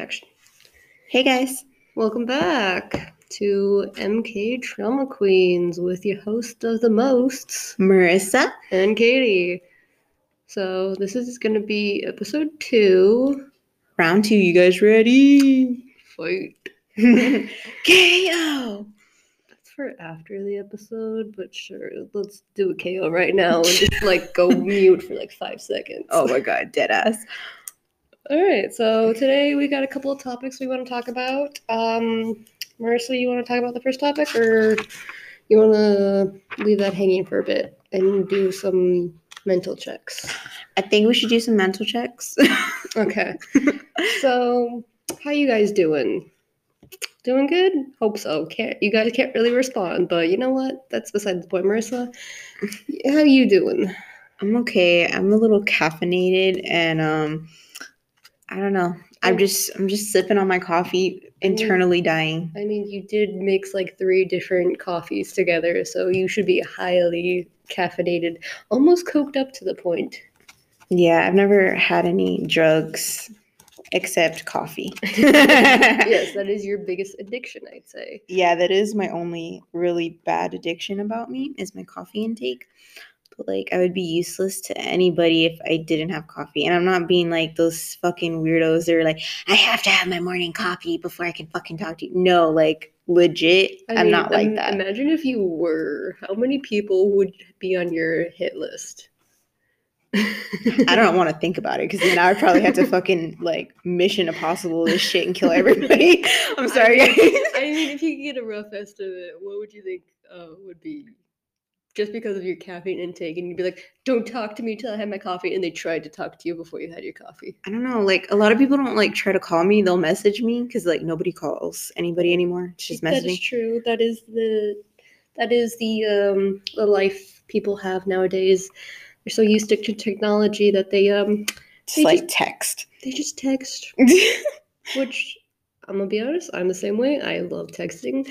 Action. Hey guys. Welcome back to MK Trauma Queens with your host of the most, Marissa. and Katie. So this is going to be episode two. Round two, you guys ready? Fight. KO! That's for after the episode, but sure, let's do a KO right now and just like go mute for like five seconds. Oh my god, dead ass. All right, so today we got a couple of topics we want to talk about. Um, Marissa, you want to talk about the first topic, or you want to leave that hanging for a bit and do some mental checks? I think we should do some mental checks. Okay. so, how you guys doing? Doing good? Hope so. Can't you guys can't really respond, but you know what? That's beside the point, Marissa. How you doing? I'm okay. I'm a little caffeinated and um I don't know. I'm just I'm just sipping on my coffee, internally dying. I mean, you did mix like three different coffees together, so you should be highly caffeinated, almost coked up to the point. Yeah, I've never had any drugs except coffee. yes, that is your biggest addiction, I'd say. yeah, that is my only really bad addiction about me is my coffee intake. Like I would be useless to anybody if I didn't have coffee. And I'm not being like those fucking weirdos that are like, I have to have my morning coffee before I can fucking talk to you. No, like legit, I I'm mean, not like that. Imagine if you were. How many people would be on your hit list? I don't want to think about it because then I would probably have to fucking like mission impossible this shit and kill everybody. I'm sorry, guys. I mean, if you could get a rough estimate, what would you think uh, would be just because of your caffeine intake? And you'd be like, "Don't talk to me till I have my coffee," and they tried to talk to you before you had your coffee. I don't know. Like a lot of people don't like try to call me. They'll message me because like nobody calls anybody anymore. It's just That is messaging. true. That is the that is the um the life people have nowadays. They're so used to technology that they um Just They like text. they just text, which I'm gonna be honest, I'm the same way. I love texting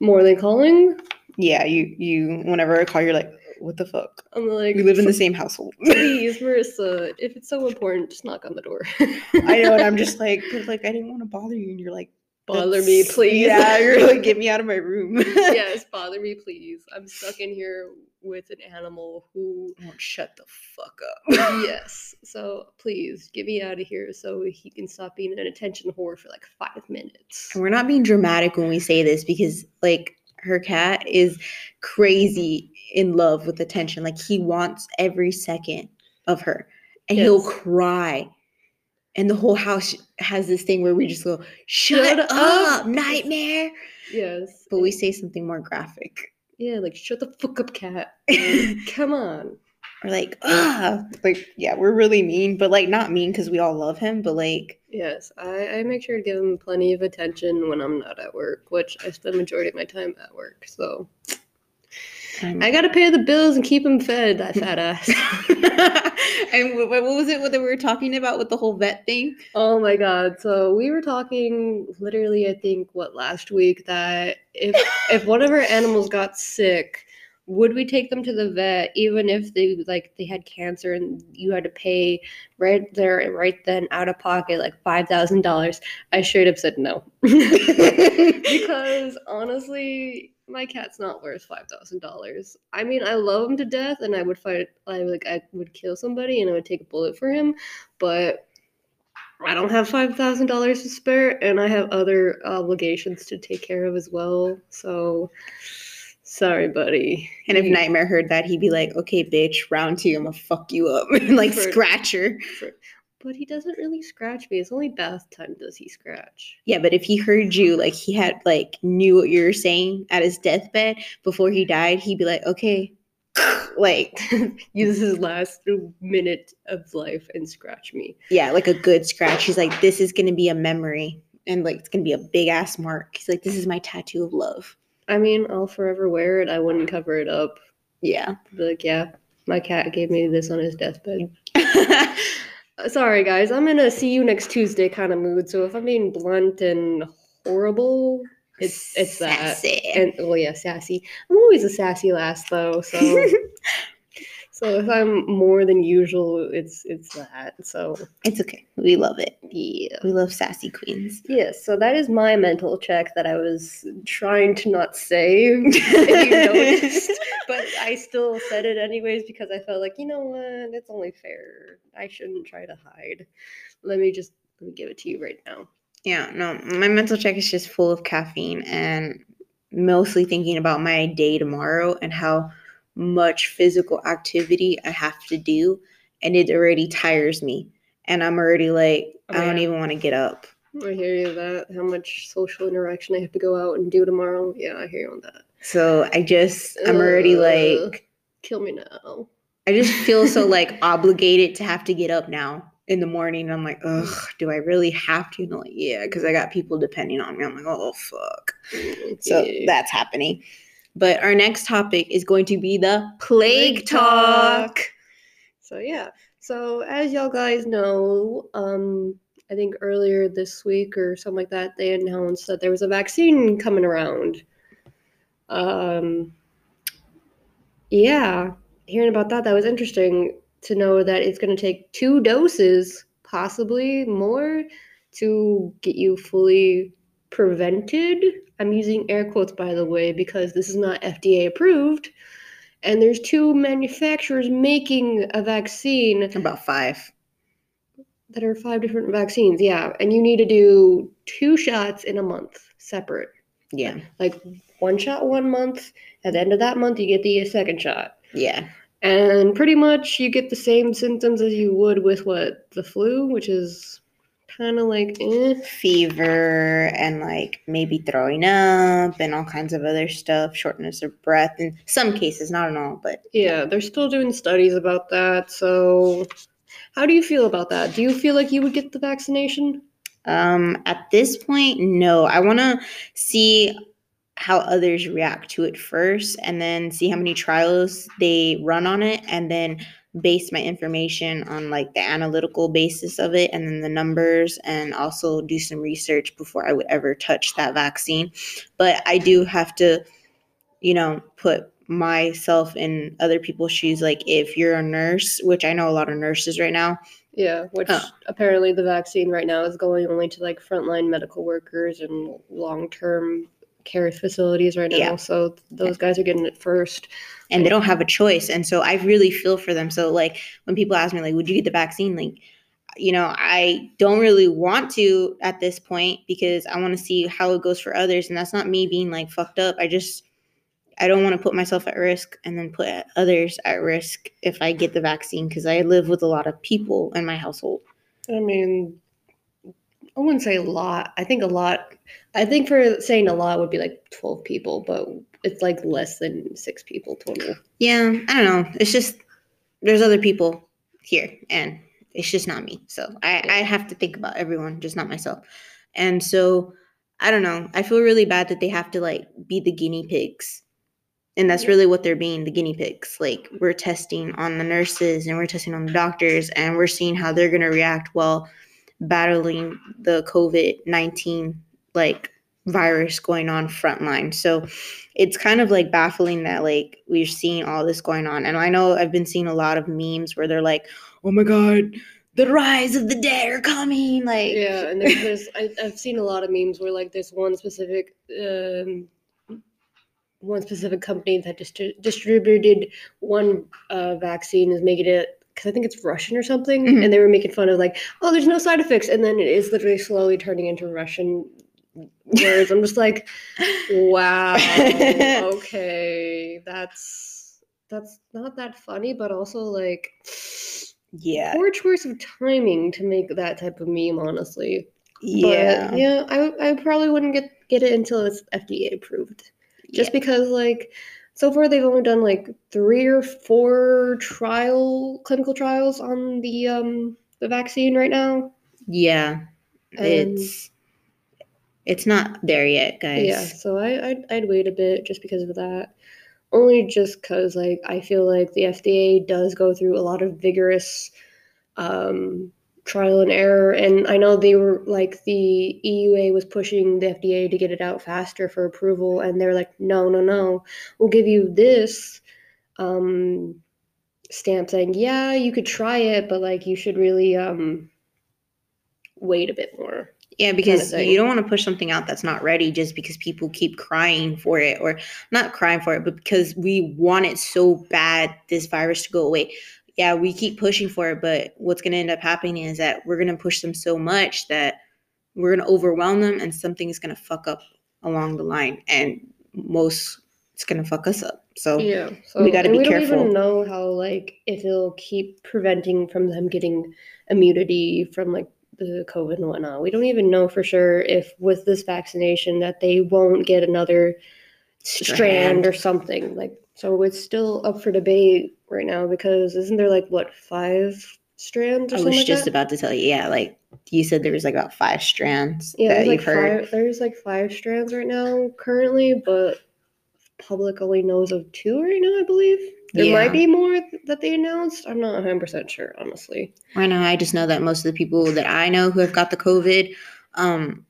more than calling. Yeah, you you. Whenever I call, you're like, what the fuck? I'm like, We live in the same household. please, Marissa, if it's so important, just knock on the door. I know, and I'm just like, like, I didn't want to bother you, and you're like, bother me, please. Yeah, you're like, get me out of my room. yes, bother me, please. I'm stuck in here with an animal who Won't shut the fuck up. yes. So please get me out of here so he can stop being an attention whore for like five minutes. And we're not being dramatic when we say this because like her cat is crazy in love with attention. Like he wants every second of her. And he'll cry. And the whole house has this thing where we just go, shut, Shut up, up." nightmare. Yes. But we say something more graphic. yeah, like shut the fuck up, cat. Come on. Like, ah, like, yeah, we're really mean, but like not mean because we all love him, but like, Yes, I, I make sure to give him plenty of attention when I'm not at work, which I spend majority of my time at work. So um, I gotta pay the bills and keep him fed. That fat ass. and what, was it what we were talking about with the whole vet thing? Oh my god. So we were talking literally I think what last week that if if one of our animals got sick, would we take them to the vet even if they like they had cancer and you had to pay right there and right then out of pocket like $5,000? I straight up said no. because honestly, my cat's not worth five thousand dollars. I mean, I love him to death, and I would fight. I like I would kill somebody, and I would take a bullet for him, but I don't have five thousand dollars to spare, and I have other obligations to take care of as well. So, sorry, buddy. And if Nightmare heard that, he'd be like, "Okay, bitch, round two, I'm gonna fuck you up and like For- scratch her." but he doesn't really scratch me. It's only bath time does he scratch. Yeah, but if he heard you, like he had like knew what you were saying at his deathbed before he died, he'd be like, "Okay," like Use his last minute of life and scratch me. yeah, like a good scratch. He's like, "This is gonna be a memory." And like it's gonna be a big ass mark. He's like, "This is my tattoo of love." I mean, I'll forever wear it. I wouldn't cover it up. Yeah. Like, yeah, my cat gave me this on his deathbed. Sorry, guys. I'm in a see you next Tuesday kind of mood. So if I'm being blunt and horrible, it's it's that. Sassy. And well, yeah, sassy. I'm always a sassy lass, though. So So if I'm more than usual, it's it's that. So It's okay. We love it. yeah. We love sassy queens. Yes, so that is my mental check that I was trying to not say if you noticed, but I still said it anyways because I felt like, you know what, it's only fair. I shouldn't try to hide. Let me just let me give it to you right now. Yeah, no, my mental check is just full of caffeine and mostly thinking about my day tomorrow and how much physical activity I have to do. And it already tires me. And I'm already like, Oh, I don't even want to get up. I hear you that how much social interaction I have to go out and do tomorrow. Yeah, I hear you on that. So I just, I'm already Ugh. like, Kill me now. I just feel so like obligated to have to get up now in the morning. I'm like, ugh, do I really have to? And I'm like, yeah, because I got people depending on me. I'm like, oh, fuck. Mm, So that's happening. But our next topic is going to be the plague talk. So yeah. So as y'all guys know, um, I think earlier this week or something like that, they announced that there was a vaccine coming around. Um, yeah, hearing about that, that was interesting to know that it's going to take two doses, possibly more, to get you fully prevented. I'm using air quotes, by the way, because this is not FDA approved. And there's two manufacturers making a vaccine About five. that are five different vaccines. Yeah. And you need to do two shots in a month separate. Yeah. Like one shot one month. At the end of that month, you get the second shot. Yeah. And pretty much you get the same symptoms as you would with what? The flu, which is kind of like eh. Fever and like maybe throwing up and all kinds of other stuff, shortness of breath in some cases, not in all, but Yeah, they're still doing studies about that. So, how do you feel about that? Do you feel like you would get the vaccination? Um, at this point, no. I want to see how others react to it first and then see how many trials they run on it and then base my information on like the analytical basis of it and then the numbers and also do some research before I would ever touch that vaccine. But I do have to, you know, put myself in other people's shoes like if you're a nurse, which I know a lot of nurses right now, Yeah, which Oh. apparently the vaccine right now is going only to like frontline medical workers and long term care facilities right now. Yeah. So those guys are getting it first. and they don't have a choice. And so I really feel for them. So like when people ask me like, would you get the vaccine? Like, you know, I don't really want to at this point because I want to see how it goes for others. And that's not me being like fucked up. I just I don't want to put myself at risk and then put others at risk if I get the vaccine because I live with a lot of people in my household. I mean, I wouldn't say a lot. I think a lot. I think for saying a lot would be like 12 people, but it's like less than six people total. Yeah, I don't know. It's just there's other people here and it's just not me. So I, I have to think about everyone, just not myself. And so I don't know. I feel really bad that they have to like be the guinea pigs. And that's Yeah. really what they're being, the guinea pigs. Like we're testing on the nurses and we're testing on the doctors and we're seeing how they're gonna react while battling the COVID nineteen like virus going on frontline. So it's kind of like baffling that like we're seeing all this going on. And I know I've been seeing a lot of memes where they're like, "Oh my god, the rise of the dead are coming!" Like, Yeah, and there's, there's I, I've seen a lot of memes where like there's one specific um, one specific company that distri- distributed one uh, vaccine is making it because I think it's Russian or something, Mhm. and they were making fun of like, oh, there's no side effects, and then it is literally slowly turning into Russian words. I'm just like, wow, okay, that's that's not that funny, but also like yeah, poor choice of timing to make that type of meme, honestly. yeah, But yeah, I, I probably wouldn't get get it until it's FDA approved. Just yeah. because like so far they've only done like three or four trial clinical trials on the um the vaccine right now. yeah. And- It's it's not there yet, guys. Yeah, so I I'd, I'd wait a bit just because of that. Only just because like I feel like the FDA does go through a lot of vigorous um, trial and error, and I know they were like the EUA was pushing the FDA to get it out faster for approval, and they're like, no, no, no, we'll give you this. Um, stamp saying, yeah, you could try it, but like you should really um wait a bit more. Yeah, because thing. you don't want to push something out that's not ready just because people keep crying for it or not crying for it, but because we want it so bad this virus to go away. Yeah, we keep pushing for it, but what's going to end up happening is that we're going to push them so much that we're going to overwhelm them and something is going to fuck up along the line and most it's going to fuck us up. So Yeah. So we gotta and be we don't careful. even know how like if it'll keep preventing from them getting immunity from like the COVID and whatnot. We don't even know for sure if with this vaccination that they won't get another strand, or something. Like so it's still up for debate right now because isn't there like what five strands or I was like just that? about to tell you, yeah, like you said there was like about five strands Yeah, that there's like you've heard. five. There's like five strands right now currently, but public only knows of two right now. I believe there Yeah. might be more that they announced. I'm not 100 percent sure, honestly. Right now, I just know that most of the people that I know who have got the COVID, um,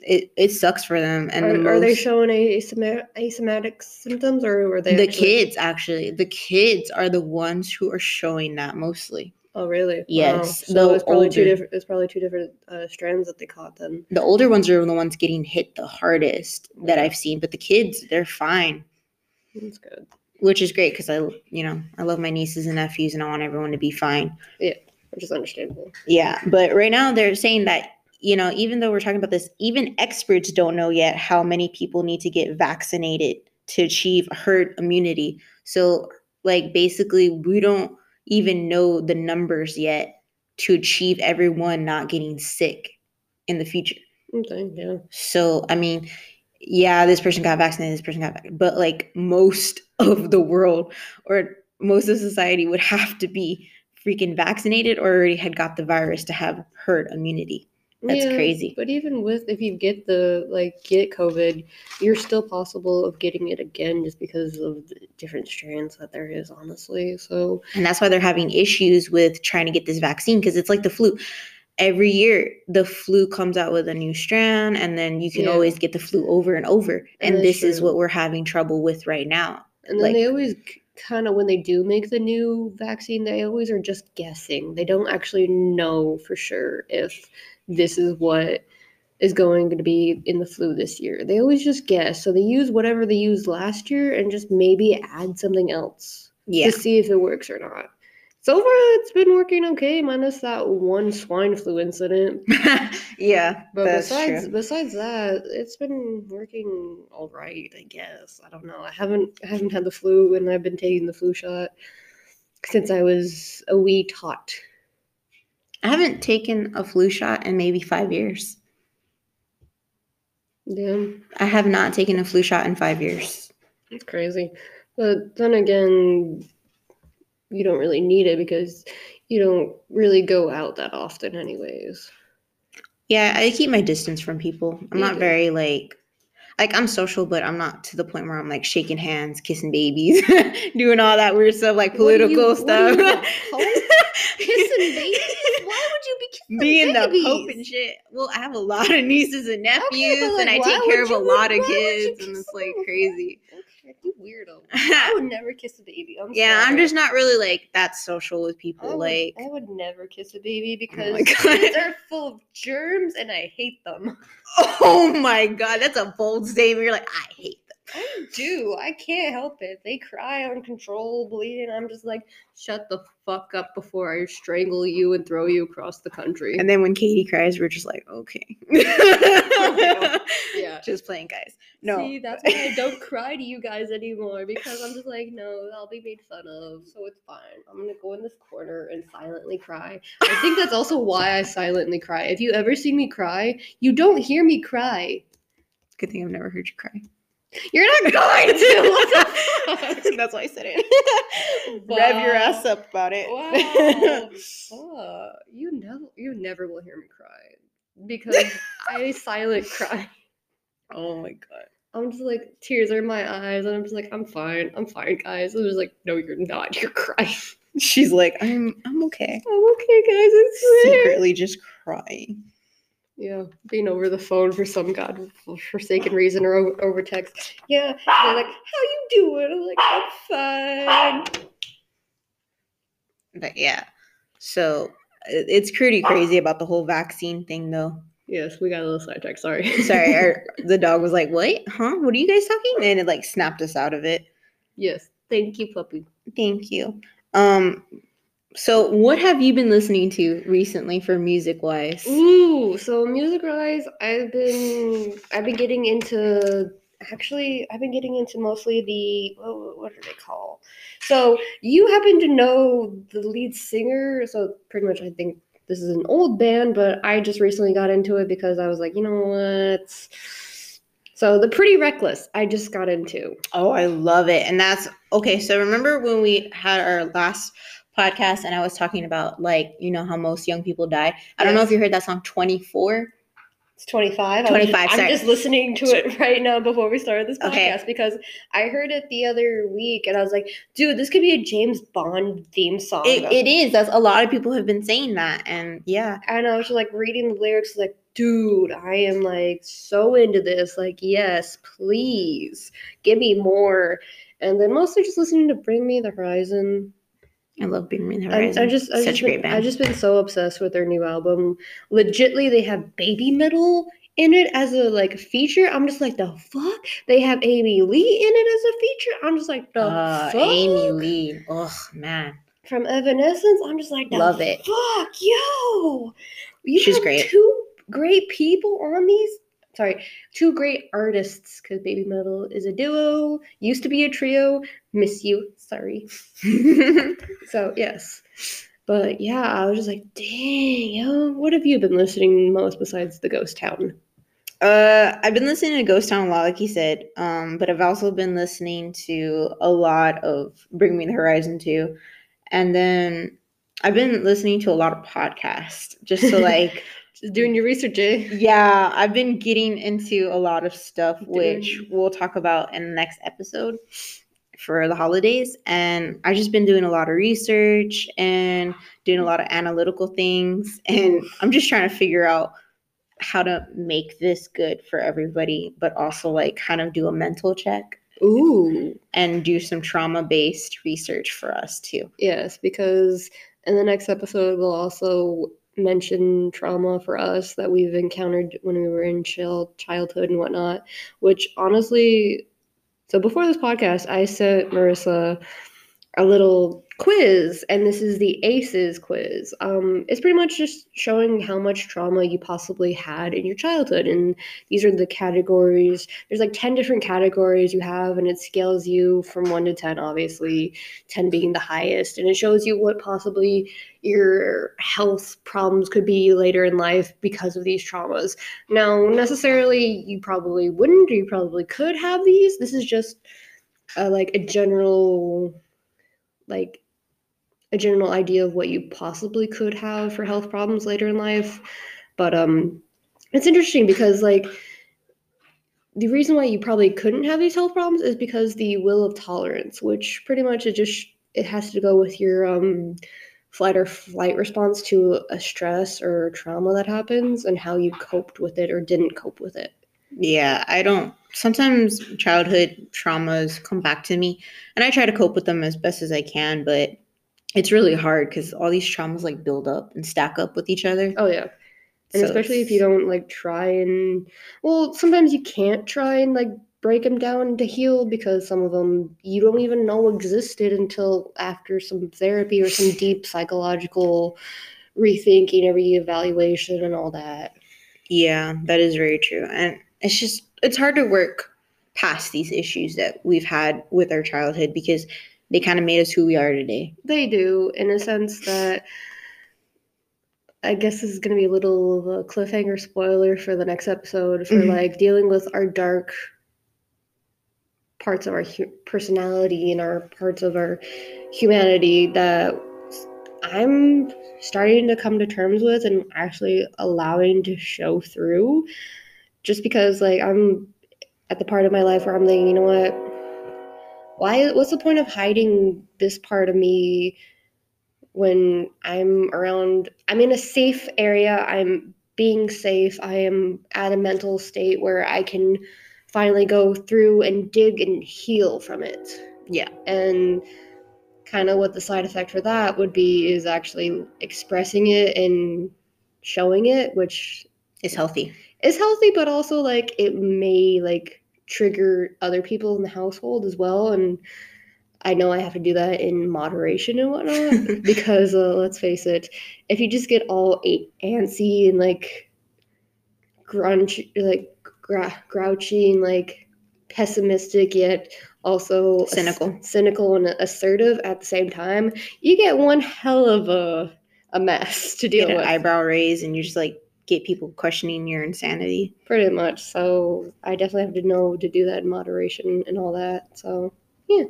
it, it sucks for them. And the are, are they showing asymptomatic, asymptomatic symptoms, or were they the actually- kids actually the kids are the ones who are showing that mostly Oh, really? Wow. Yes, So it's probably two different. It's probably two different uh, strands that they caught then. the older ones are the ones getting hit the hardest that i've seen but the kids they're fine That's good. which is great because i you know i love my nieces and nephews and i want everyone to be fine Yeah, Which is understandable. yeah but right now they're saying that you know even though we're talking about this even experts don't know yet how many people need to get vaccinated to achieve herd immunity. So like basically we don't even know the numbers yet to achieve everyone not getting sick in the future. Okay, yeah. so i mean yeah this person got vaccinated this person got vac- but like most of the world or most of society would have to be freaking vaccinated or already had got the virus to have herd immunity That's crazy. But even with if you get the like get COVID, you're still possible of getting it again just because of the different strands that there is, honestly. So And that's why they're having issues with trying to get this vaccine because it's like the flu. Every year, the flu comes out with a new strand, and then you can Yeah. always get the flu over and over. And is this is what we're having trouble with right now. and then Like- they always kind of when they do make the new vaccine, they always are just guessing. They don't actually know for sure if this is what is going to be in the flu this year. They always just guess. So they use whatever they used last year and just maybe add something else. Yeah. to see if it works or not. So far, it's been working okay, minus that one swine flu incident. yeah. But besides true. besides that, it's been working all right, I guess. I don't know. I haven't I haven't had the flu, and I've been taking the flu shot since I was a wee tot. I haven't taken a flu shot in maybe five years. Yeah, I have not taken a flu shot in five years. it's crazy. But then again, you don't really need it because you don't really go out that often, anyways. Yeah, I keep my distance from people. I'm Me not too. very like like I'm social, but I'm not to the point where I'm like shaking hands, kissing babies, doing all that weird stuff like you- political you, stuff. the? Kissing babies? Why would you be kissing Being the babies? Pope and shit. Well, I have a lot of nieces and Okay, nephews, and I take care of a lot of why would you kids, and it's like crazy. Okay, you weirdo. I would never kiss a baby. I'm yeah, I'm just not really like that social with people. I would, like, I would never kiss a baby oh because my God. kids are full of germs and I hate them. oh my god, that's a bold statement. You're like, I hate. I do. I can't help it. They cry uncontrollably, and I'm just like, shut the fuck up before I strangle you and throw you across the country. And then when Katie cries, we're just like, okay. yeah. Just playing, guys. No. See, that's why I don't cry to you guys anymore because I'm just like, no, I'll be made fun of, so it's fine. I'm gonna go in this corner and silently cry. I think that's also why I silently cry. If you ever see me cry, you don't hear me cry. Good thing I've never heard you cry. You're not going to. What the fuck? That's why I said it. Rev your ass up about it. Wow. You know, you never will hear me cry because I silent cry. oh my god. I'm just like tears are in my eyes, and I'm just like, I'm fine, I'm fine, guys. I'm just like, no, you're not. You're crying. She's like, I'm I'm okay. I'm okay, guys. Secretly just crying. Yeah, being over the phone for some god forsaken reason or over, over text. Yeah, they're like, "How you doing?" I'm like, "I'm fine." But yeah. So it's pretty crazy about the whole vaccine thing though. Yes, we got a little sidetracked. Sorry. Sorry, our, the dog was like, "What? Huh? What are you guys talking?" And it like snapped us out of it. yes. Thank you, puppy. Thank you. Um so what have you been listening to recently for music wise? Ooh, so music wise, I've been I've been getting into actually I've been getting into mostly the what, what are they called? So you happen to know the lead singer? So pretty much I think this is an old band, but I just recently got into it because I was like, you know what? So the Pretty Reckless, I just got into. Oh, I love it. And that's okay. So remember when we had our last podcast and I was talking about like, you know, how most young people die? I don't know if you heard that song 24. It's 25. I was 25, Just, I'm just listening to it right now before we started this Okay. podcast because I heard it the other week and I was like, dude, this could be a James Bond theme song. It, it is. That's a lot of people have been saying that. And yeah. and I was just like reading the lyrics, like, dude, I am like so into this. Like, yes, please give me more. And then mostly just listening to Bring Me the Horizon. I love Bring Me the I, Horizon. I just, I Such just a great been, band. I've just been so obsessed with their new album. Legitly, they have baby metal in it as a like feature. I'm just like, the fuck? They have Amy Lee in it as a feature. I'm just like, the uh, fuck? Amy Lee. Oh man. from Evanescence. I'm just like, the Love it. Fuck, yo, you She's great. Two great people on these. Sorry, two great artists. Because Baby Metal is a duo. Used to be a trio. Miss you. Sorry. So yes, but yeah, I was just like, dang, yo, what have you been listening most besides the Ghost Town? Uh, I've been listening to Ghost Town a lot, like you said. Um, but I've also been listening to a lot of Bring Me the Horizon too, and then I've been listening to a lot of podcasts just to like. Just doing your research, eh? yeah, I've been getting into a lot of stuff, which we'll talk about in the next episode for the holidays. And I've just been doing a lot of research and doing a lot of analytical things, and I'm just trying to figure out how to make this good for everybody, but also like kind of do a mental check Ooh, and do some trauma based research for us too. yes, because in the next episode we'll also mention trauma for us that we've encountered when we were in child childhood and whatnot. Which honestly, so before this podcast, I sent Marissa a little quiz, and this is the ACEs quiz. Um, it's pretty much just showing how much trauma you possibly had in your childhood, and these are the categories. There's like ten different categories you have, and it scales you from one to ten. Obviously, ten being the highest, and it shows you what possibly your health problems could be later in life because of these traumas. Now, necessarily, you probably wouldn't, or you probably could have these. This is just uh, like a general like a general idea of what you possibly could have for health problems later in life. But um it's interesting because like the reason why you probably couldn't have these health problems is because the will of tolerance which pretty much it just it has to go with your um flight or flight response to a stress or trauma that happens and how you coped with it or didn't cope with it Yeah, I don't. Sometimes childhood traumas come back to me, and I try to cope with them as best as I can, but it's really hard because all these traumas like build up and stack up with each other. oh yeah and So especially if you don't like try and well sometimes you can't try and like break them down to heal because some of them you don't even know existed until after some therapy or some deep psychological rethinking or reevaluation and all that Yeah, that is very true. And it's just it's hard to work past these issues that we've had with our childhood because they kind of made us who we are today. they do in a sense that I guess this is going to be a little of a cliffhanger spoiler for the next episode for Mhm. like dealing with our dark parts of our hu- personality and our parts of our humanity that I'm starting to come to terms with and actually allowing to show through just because like I'm at the part of my life where I'm thinking, you know what? Why what's the point of hiding this part of me when I'm around I'm in a safe area, I'm being safe, I am at a mental state where I can finally go through and dig and heal from it. Yeah. And kind of what the side effect for that would be is actually expressing it and showing it, which is healthy. Is healthy, but also like it may like trigger other people in the household as well. And I know I have to do that in moderation and whatnot because uh, let's face it, if you just get all a- antsy and like grunge, like gra- grouchy and like pessimistic yet also ass- Cynical. cynical and assertive at the same time, you get one hell of a a mess to deal Get an with. eyebrow raise and you're just like get people questioning your insanity. Pretty much. So I definitely have to know to do that in moderation and all that. So yeah.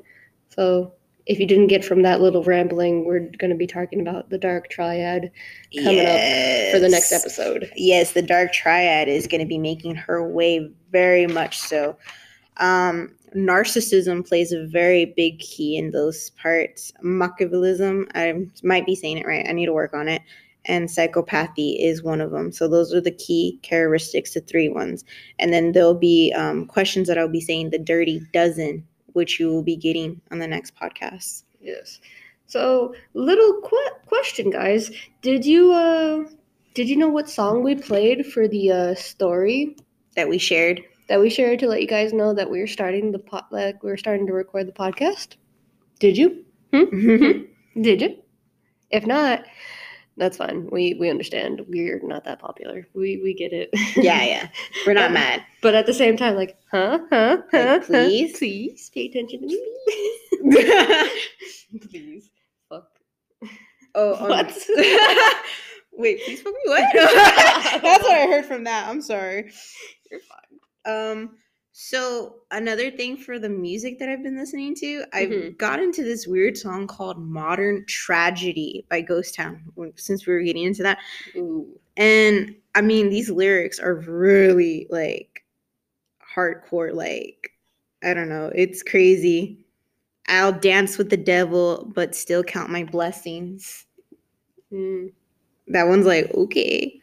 So if you didn't get from that little rambling, we're going to be talking about the dark triad coming up for the next episode. Yes, the dark triad is going to be making her way very much so. Um, narcissism plays a very big key in those parts. Machiavellism, I might be saying it right. I need to work on it. And psychopathy is one of them. So those are the key characteristics, the three ones. And then there'll be um, questions that I'll be saying the dirty dozen, which you will be getting on the next podcast. Yes. So little qu- question, guys. Did you uh did you know what song we played for the uh story That we shared. that we shared to let you guys know that we are starting the pot like we are starting to record the podcast? Did you? Did you? If not, that's fine. We we understand. We're not that popular. We we get it. yeah, yeah. We're not Um, mad. But at the same time, like, huh, huh, huh, huh, please? please pay attention to me. please, fuck. Oh, um, What? Wait, please fuck me. What? That's what I heard from that. I'm sorry. You're fine. Um, so another thing for the music that I've been listening to, I've Mhm. got into this weird song called "Modern Tragedy" by Ghost Town. Since we were getting into that, Ooh. and I mean these lyrics are really like hardcore. Like I don't know, it's crazy. I'll dance with the devil, but still count my blessings. Mm. That one's like, okay.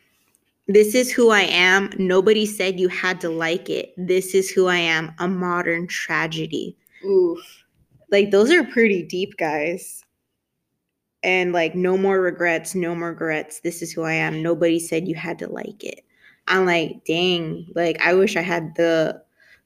This is who I am. Nobody said you had to like it. This is who I am. A modern tragedy. Oof. Like, those are pretty deep, guys. And like, no more regrets, no more regrets. This is who I am. Nobody said you had to like it. I'm like, dang, like, I wish I had the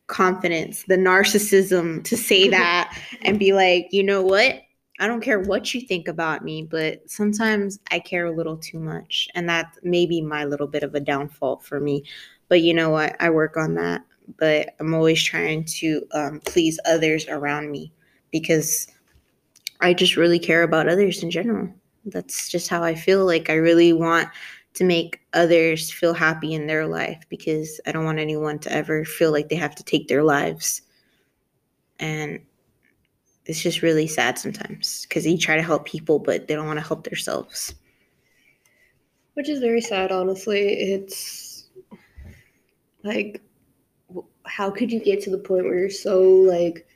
confidence, the narcissism to say that and be like, you know what? I don't care what you think about me, but sometimes I care a little too much. And that may be my little bit of a downfall for me. But you know what? I work on that. But I'm always trying to um, please others around me because I just really care about others in general. That's just how I feel. Like I really want to make others feel happy in their life because I don't want anyone to ever feel like they have to take their lives. And it's just really sad sometimes because you try to help people, but they don't want to help themselves. Which is very sad, honestly. It's like, how could you get to the point where you're so like,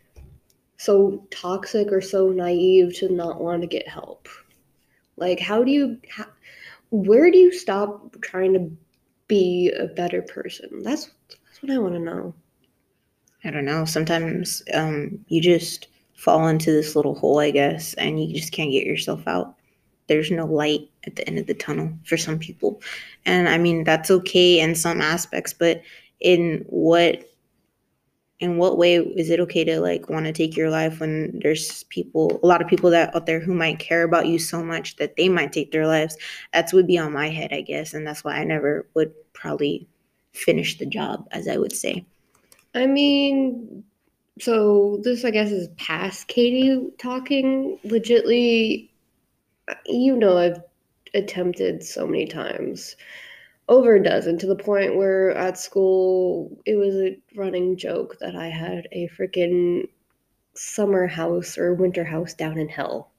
so toxic or so naive to not want to get help? Like, how do you, how, where do you stop trying to be a better person? That's that's what I want to know. I don't know. Sometimes um, you just fall into this little hole, I guess, and you just can't get yourself out. There's no light at the end of the tunnel for some people. And I mean, that's okay in some aspects, but in what in what way is it okay to like want to take your life when there's people a lot of people that out there who might care about you so much that they might take their lives that's would be on my head i guess and that's why i never would probably finish the job as i would say I mean, so this I guess is past Katie talking. Legitly, you know, I've attempted so many times, over a dozen, to the point where at school it was a running joke that I had a freaking summer house or winter house down in hell.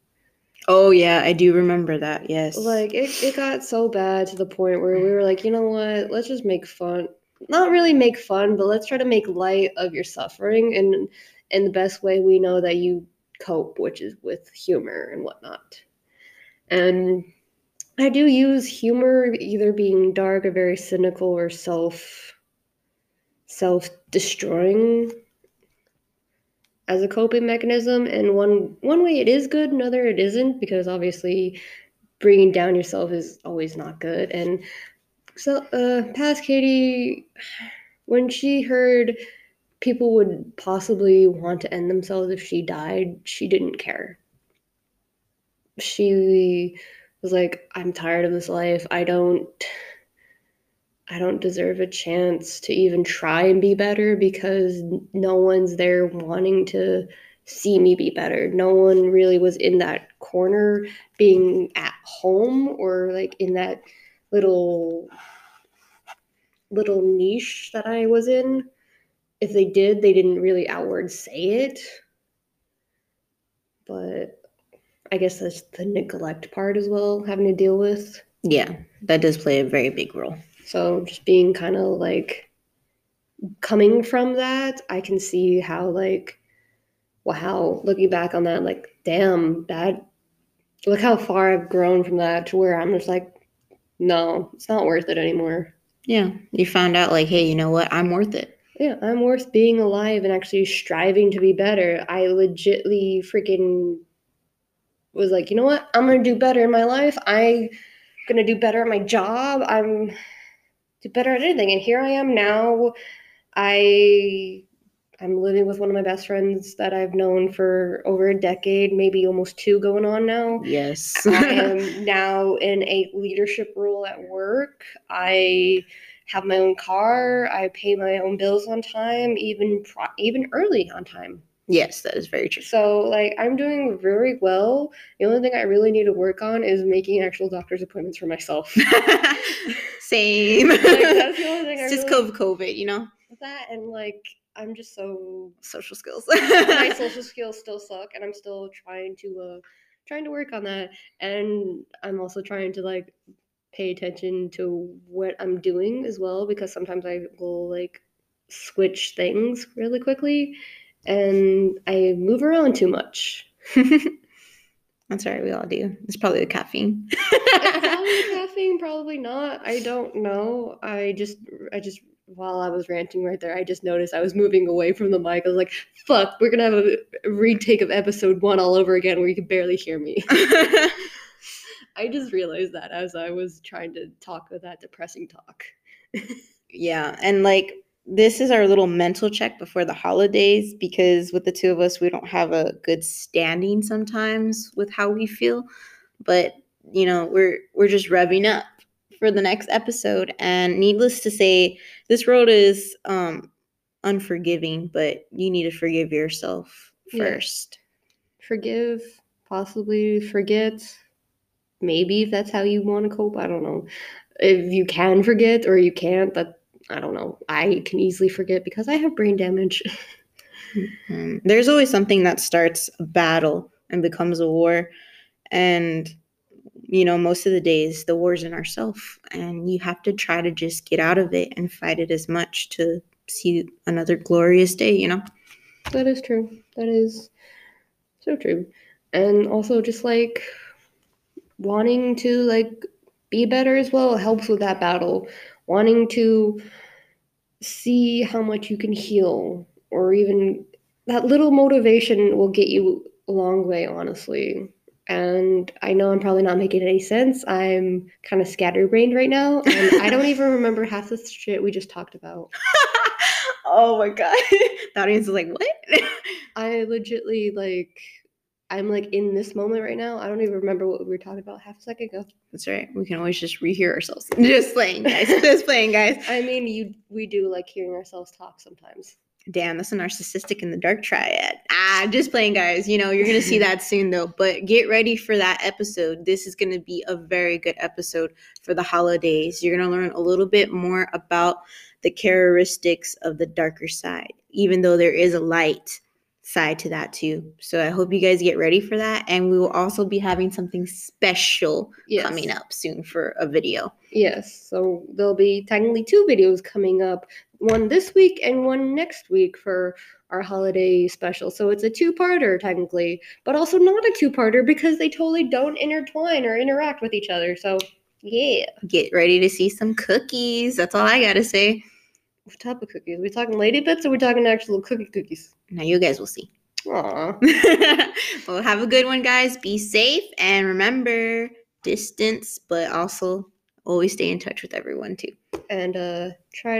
oh yeah i do remember that yes Like it, it got so bad to the point where we were like, you know what? Let's just make fun. Not really make fun, but let's try to make light of your suffering and in the best way we know that you cope, which is with humor and whatnot. And I do use humor either being dark or very cynical or self self destroying. as a coping mechanism and one one way it is good another it isn't because obviously bringing down yourself is always not good and so uh past katie when she heard people would possibly want to end themselves if she died she didn't care she was like i'm tired of this life i don't I don't deserve a chance to even try and be better because no one's there wanting to see me be better. No one really was in that corner being at home or like in that little little niche that I was in. If they did, they didn't really outward say it. But I guess that's the neglect part as well, having to deal with. Yeah, that does play a very big role. So just being kind of like coming from that, I can see how like wow, looking back on that, like damn, that look how far I've grown from that to where I'm just like, no, it's not worth it anymore. Yeah, you found out like, hey, you know what? I'm worth it. Yeah, I'm worth being alive and actually striving to be better. I legitly freaking was like, you know what? I'm gonna do better in my life. I'm gonna do better at my job. I'm do better at anything. And here I am now. I I'm living with one of my best friends that I've known for over a decade, maybe almost two going on now. Yes. I am now in a leadership role at work. I have my own car. I pay my own bills on time, even even early on time. Yes, that is very true. So, like, I'm doing very well. The only thing I really need to work on is making actual doctor's appointments for myself. Same. like, that's the only thing it's I just really, COVID, you know? that and like I'm just so Social skills. my social skills still suck and I'm still trying to uh trying to work on that and I'm also trying to like pay attention to what I'm doing as well because sometimes I will like switch things really quickly and I move around too much. That's right, we all do. It's probably the caffeine. probably caffeine, probably not. I don't know. I just I just while I was ranting right there, I just noticed I was moving away from the mic. I was like, fuck, we're gonna have a retake of episode one all over again where you can barely hear me. I just realized that as I was trying to talk with that depressing talk. yeah, and like this is our little mental check before the holidays because with the two of us we don't have a good standing sometimes with how we feel but you know we're we're just revving up for the next episode and needless to say this road is um unforgiving but you need to forgive yourself Yeah. first Forgive, possibly forget. Maybe if that's how you want to cope, I don't know. If you can forget or you can't, that I don't know. I can easily forget because I have brain damage. Um, there's always something that starts a battle and becomes a war and you know most of the days the war's in ourself and you have to try to just get out of it and fight it as much to see another glorious day you know That is true. That is so true. And also just like wanting to like be better as well helps with that battle. Wanting to see how much you can heal or even that little motivation will get you a long way, honestly. And I know I'm probably not making any sense. I'm kind of scatterbrained right now, and I don't even remember half the shit we just talked about. oh my god the audience is like what I legitly like I'm like in this moment right now. I don't even remember what we were talking about half a second ago. that's right we can always just rehear ourselves just playing guys just playing guys I mean, you we do like hearing ourselves talk sometimes. Damn, that's a narcissistic in the dark triad. Ah, just playing, guys. You know, you're going to see that soon, though. But get ready for that episode. This is going to be a very good episode for the holidays. You're going to learn a little bit more about the characteristics of the darker side, even though there is a light side to that, too. So I hope you guys get ready for that. And we will also be having something special Yes. coming up soon for a video. Yes. So there'll be technically two videos coming up. One this week and one next week for our holiday special. So it's a two-parter technically, but also not a two-parter because they totally don't intertwine or interact with each other. So yeah. Get ready to see some cookies. That's all I got to say. What type of cookies? Are we talking lady bits or are we talking actual cookie cookies? Now, you guys will see. Aw. well, have a good one, guys. Be safe and remember distance, but also always stay in touch with everyone too. And uh, try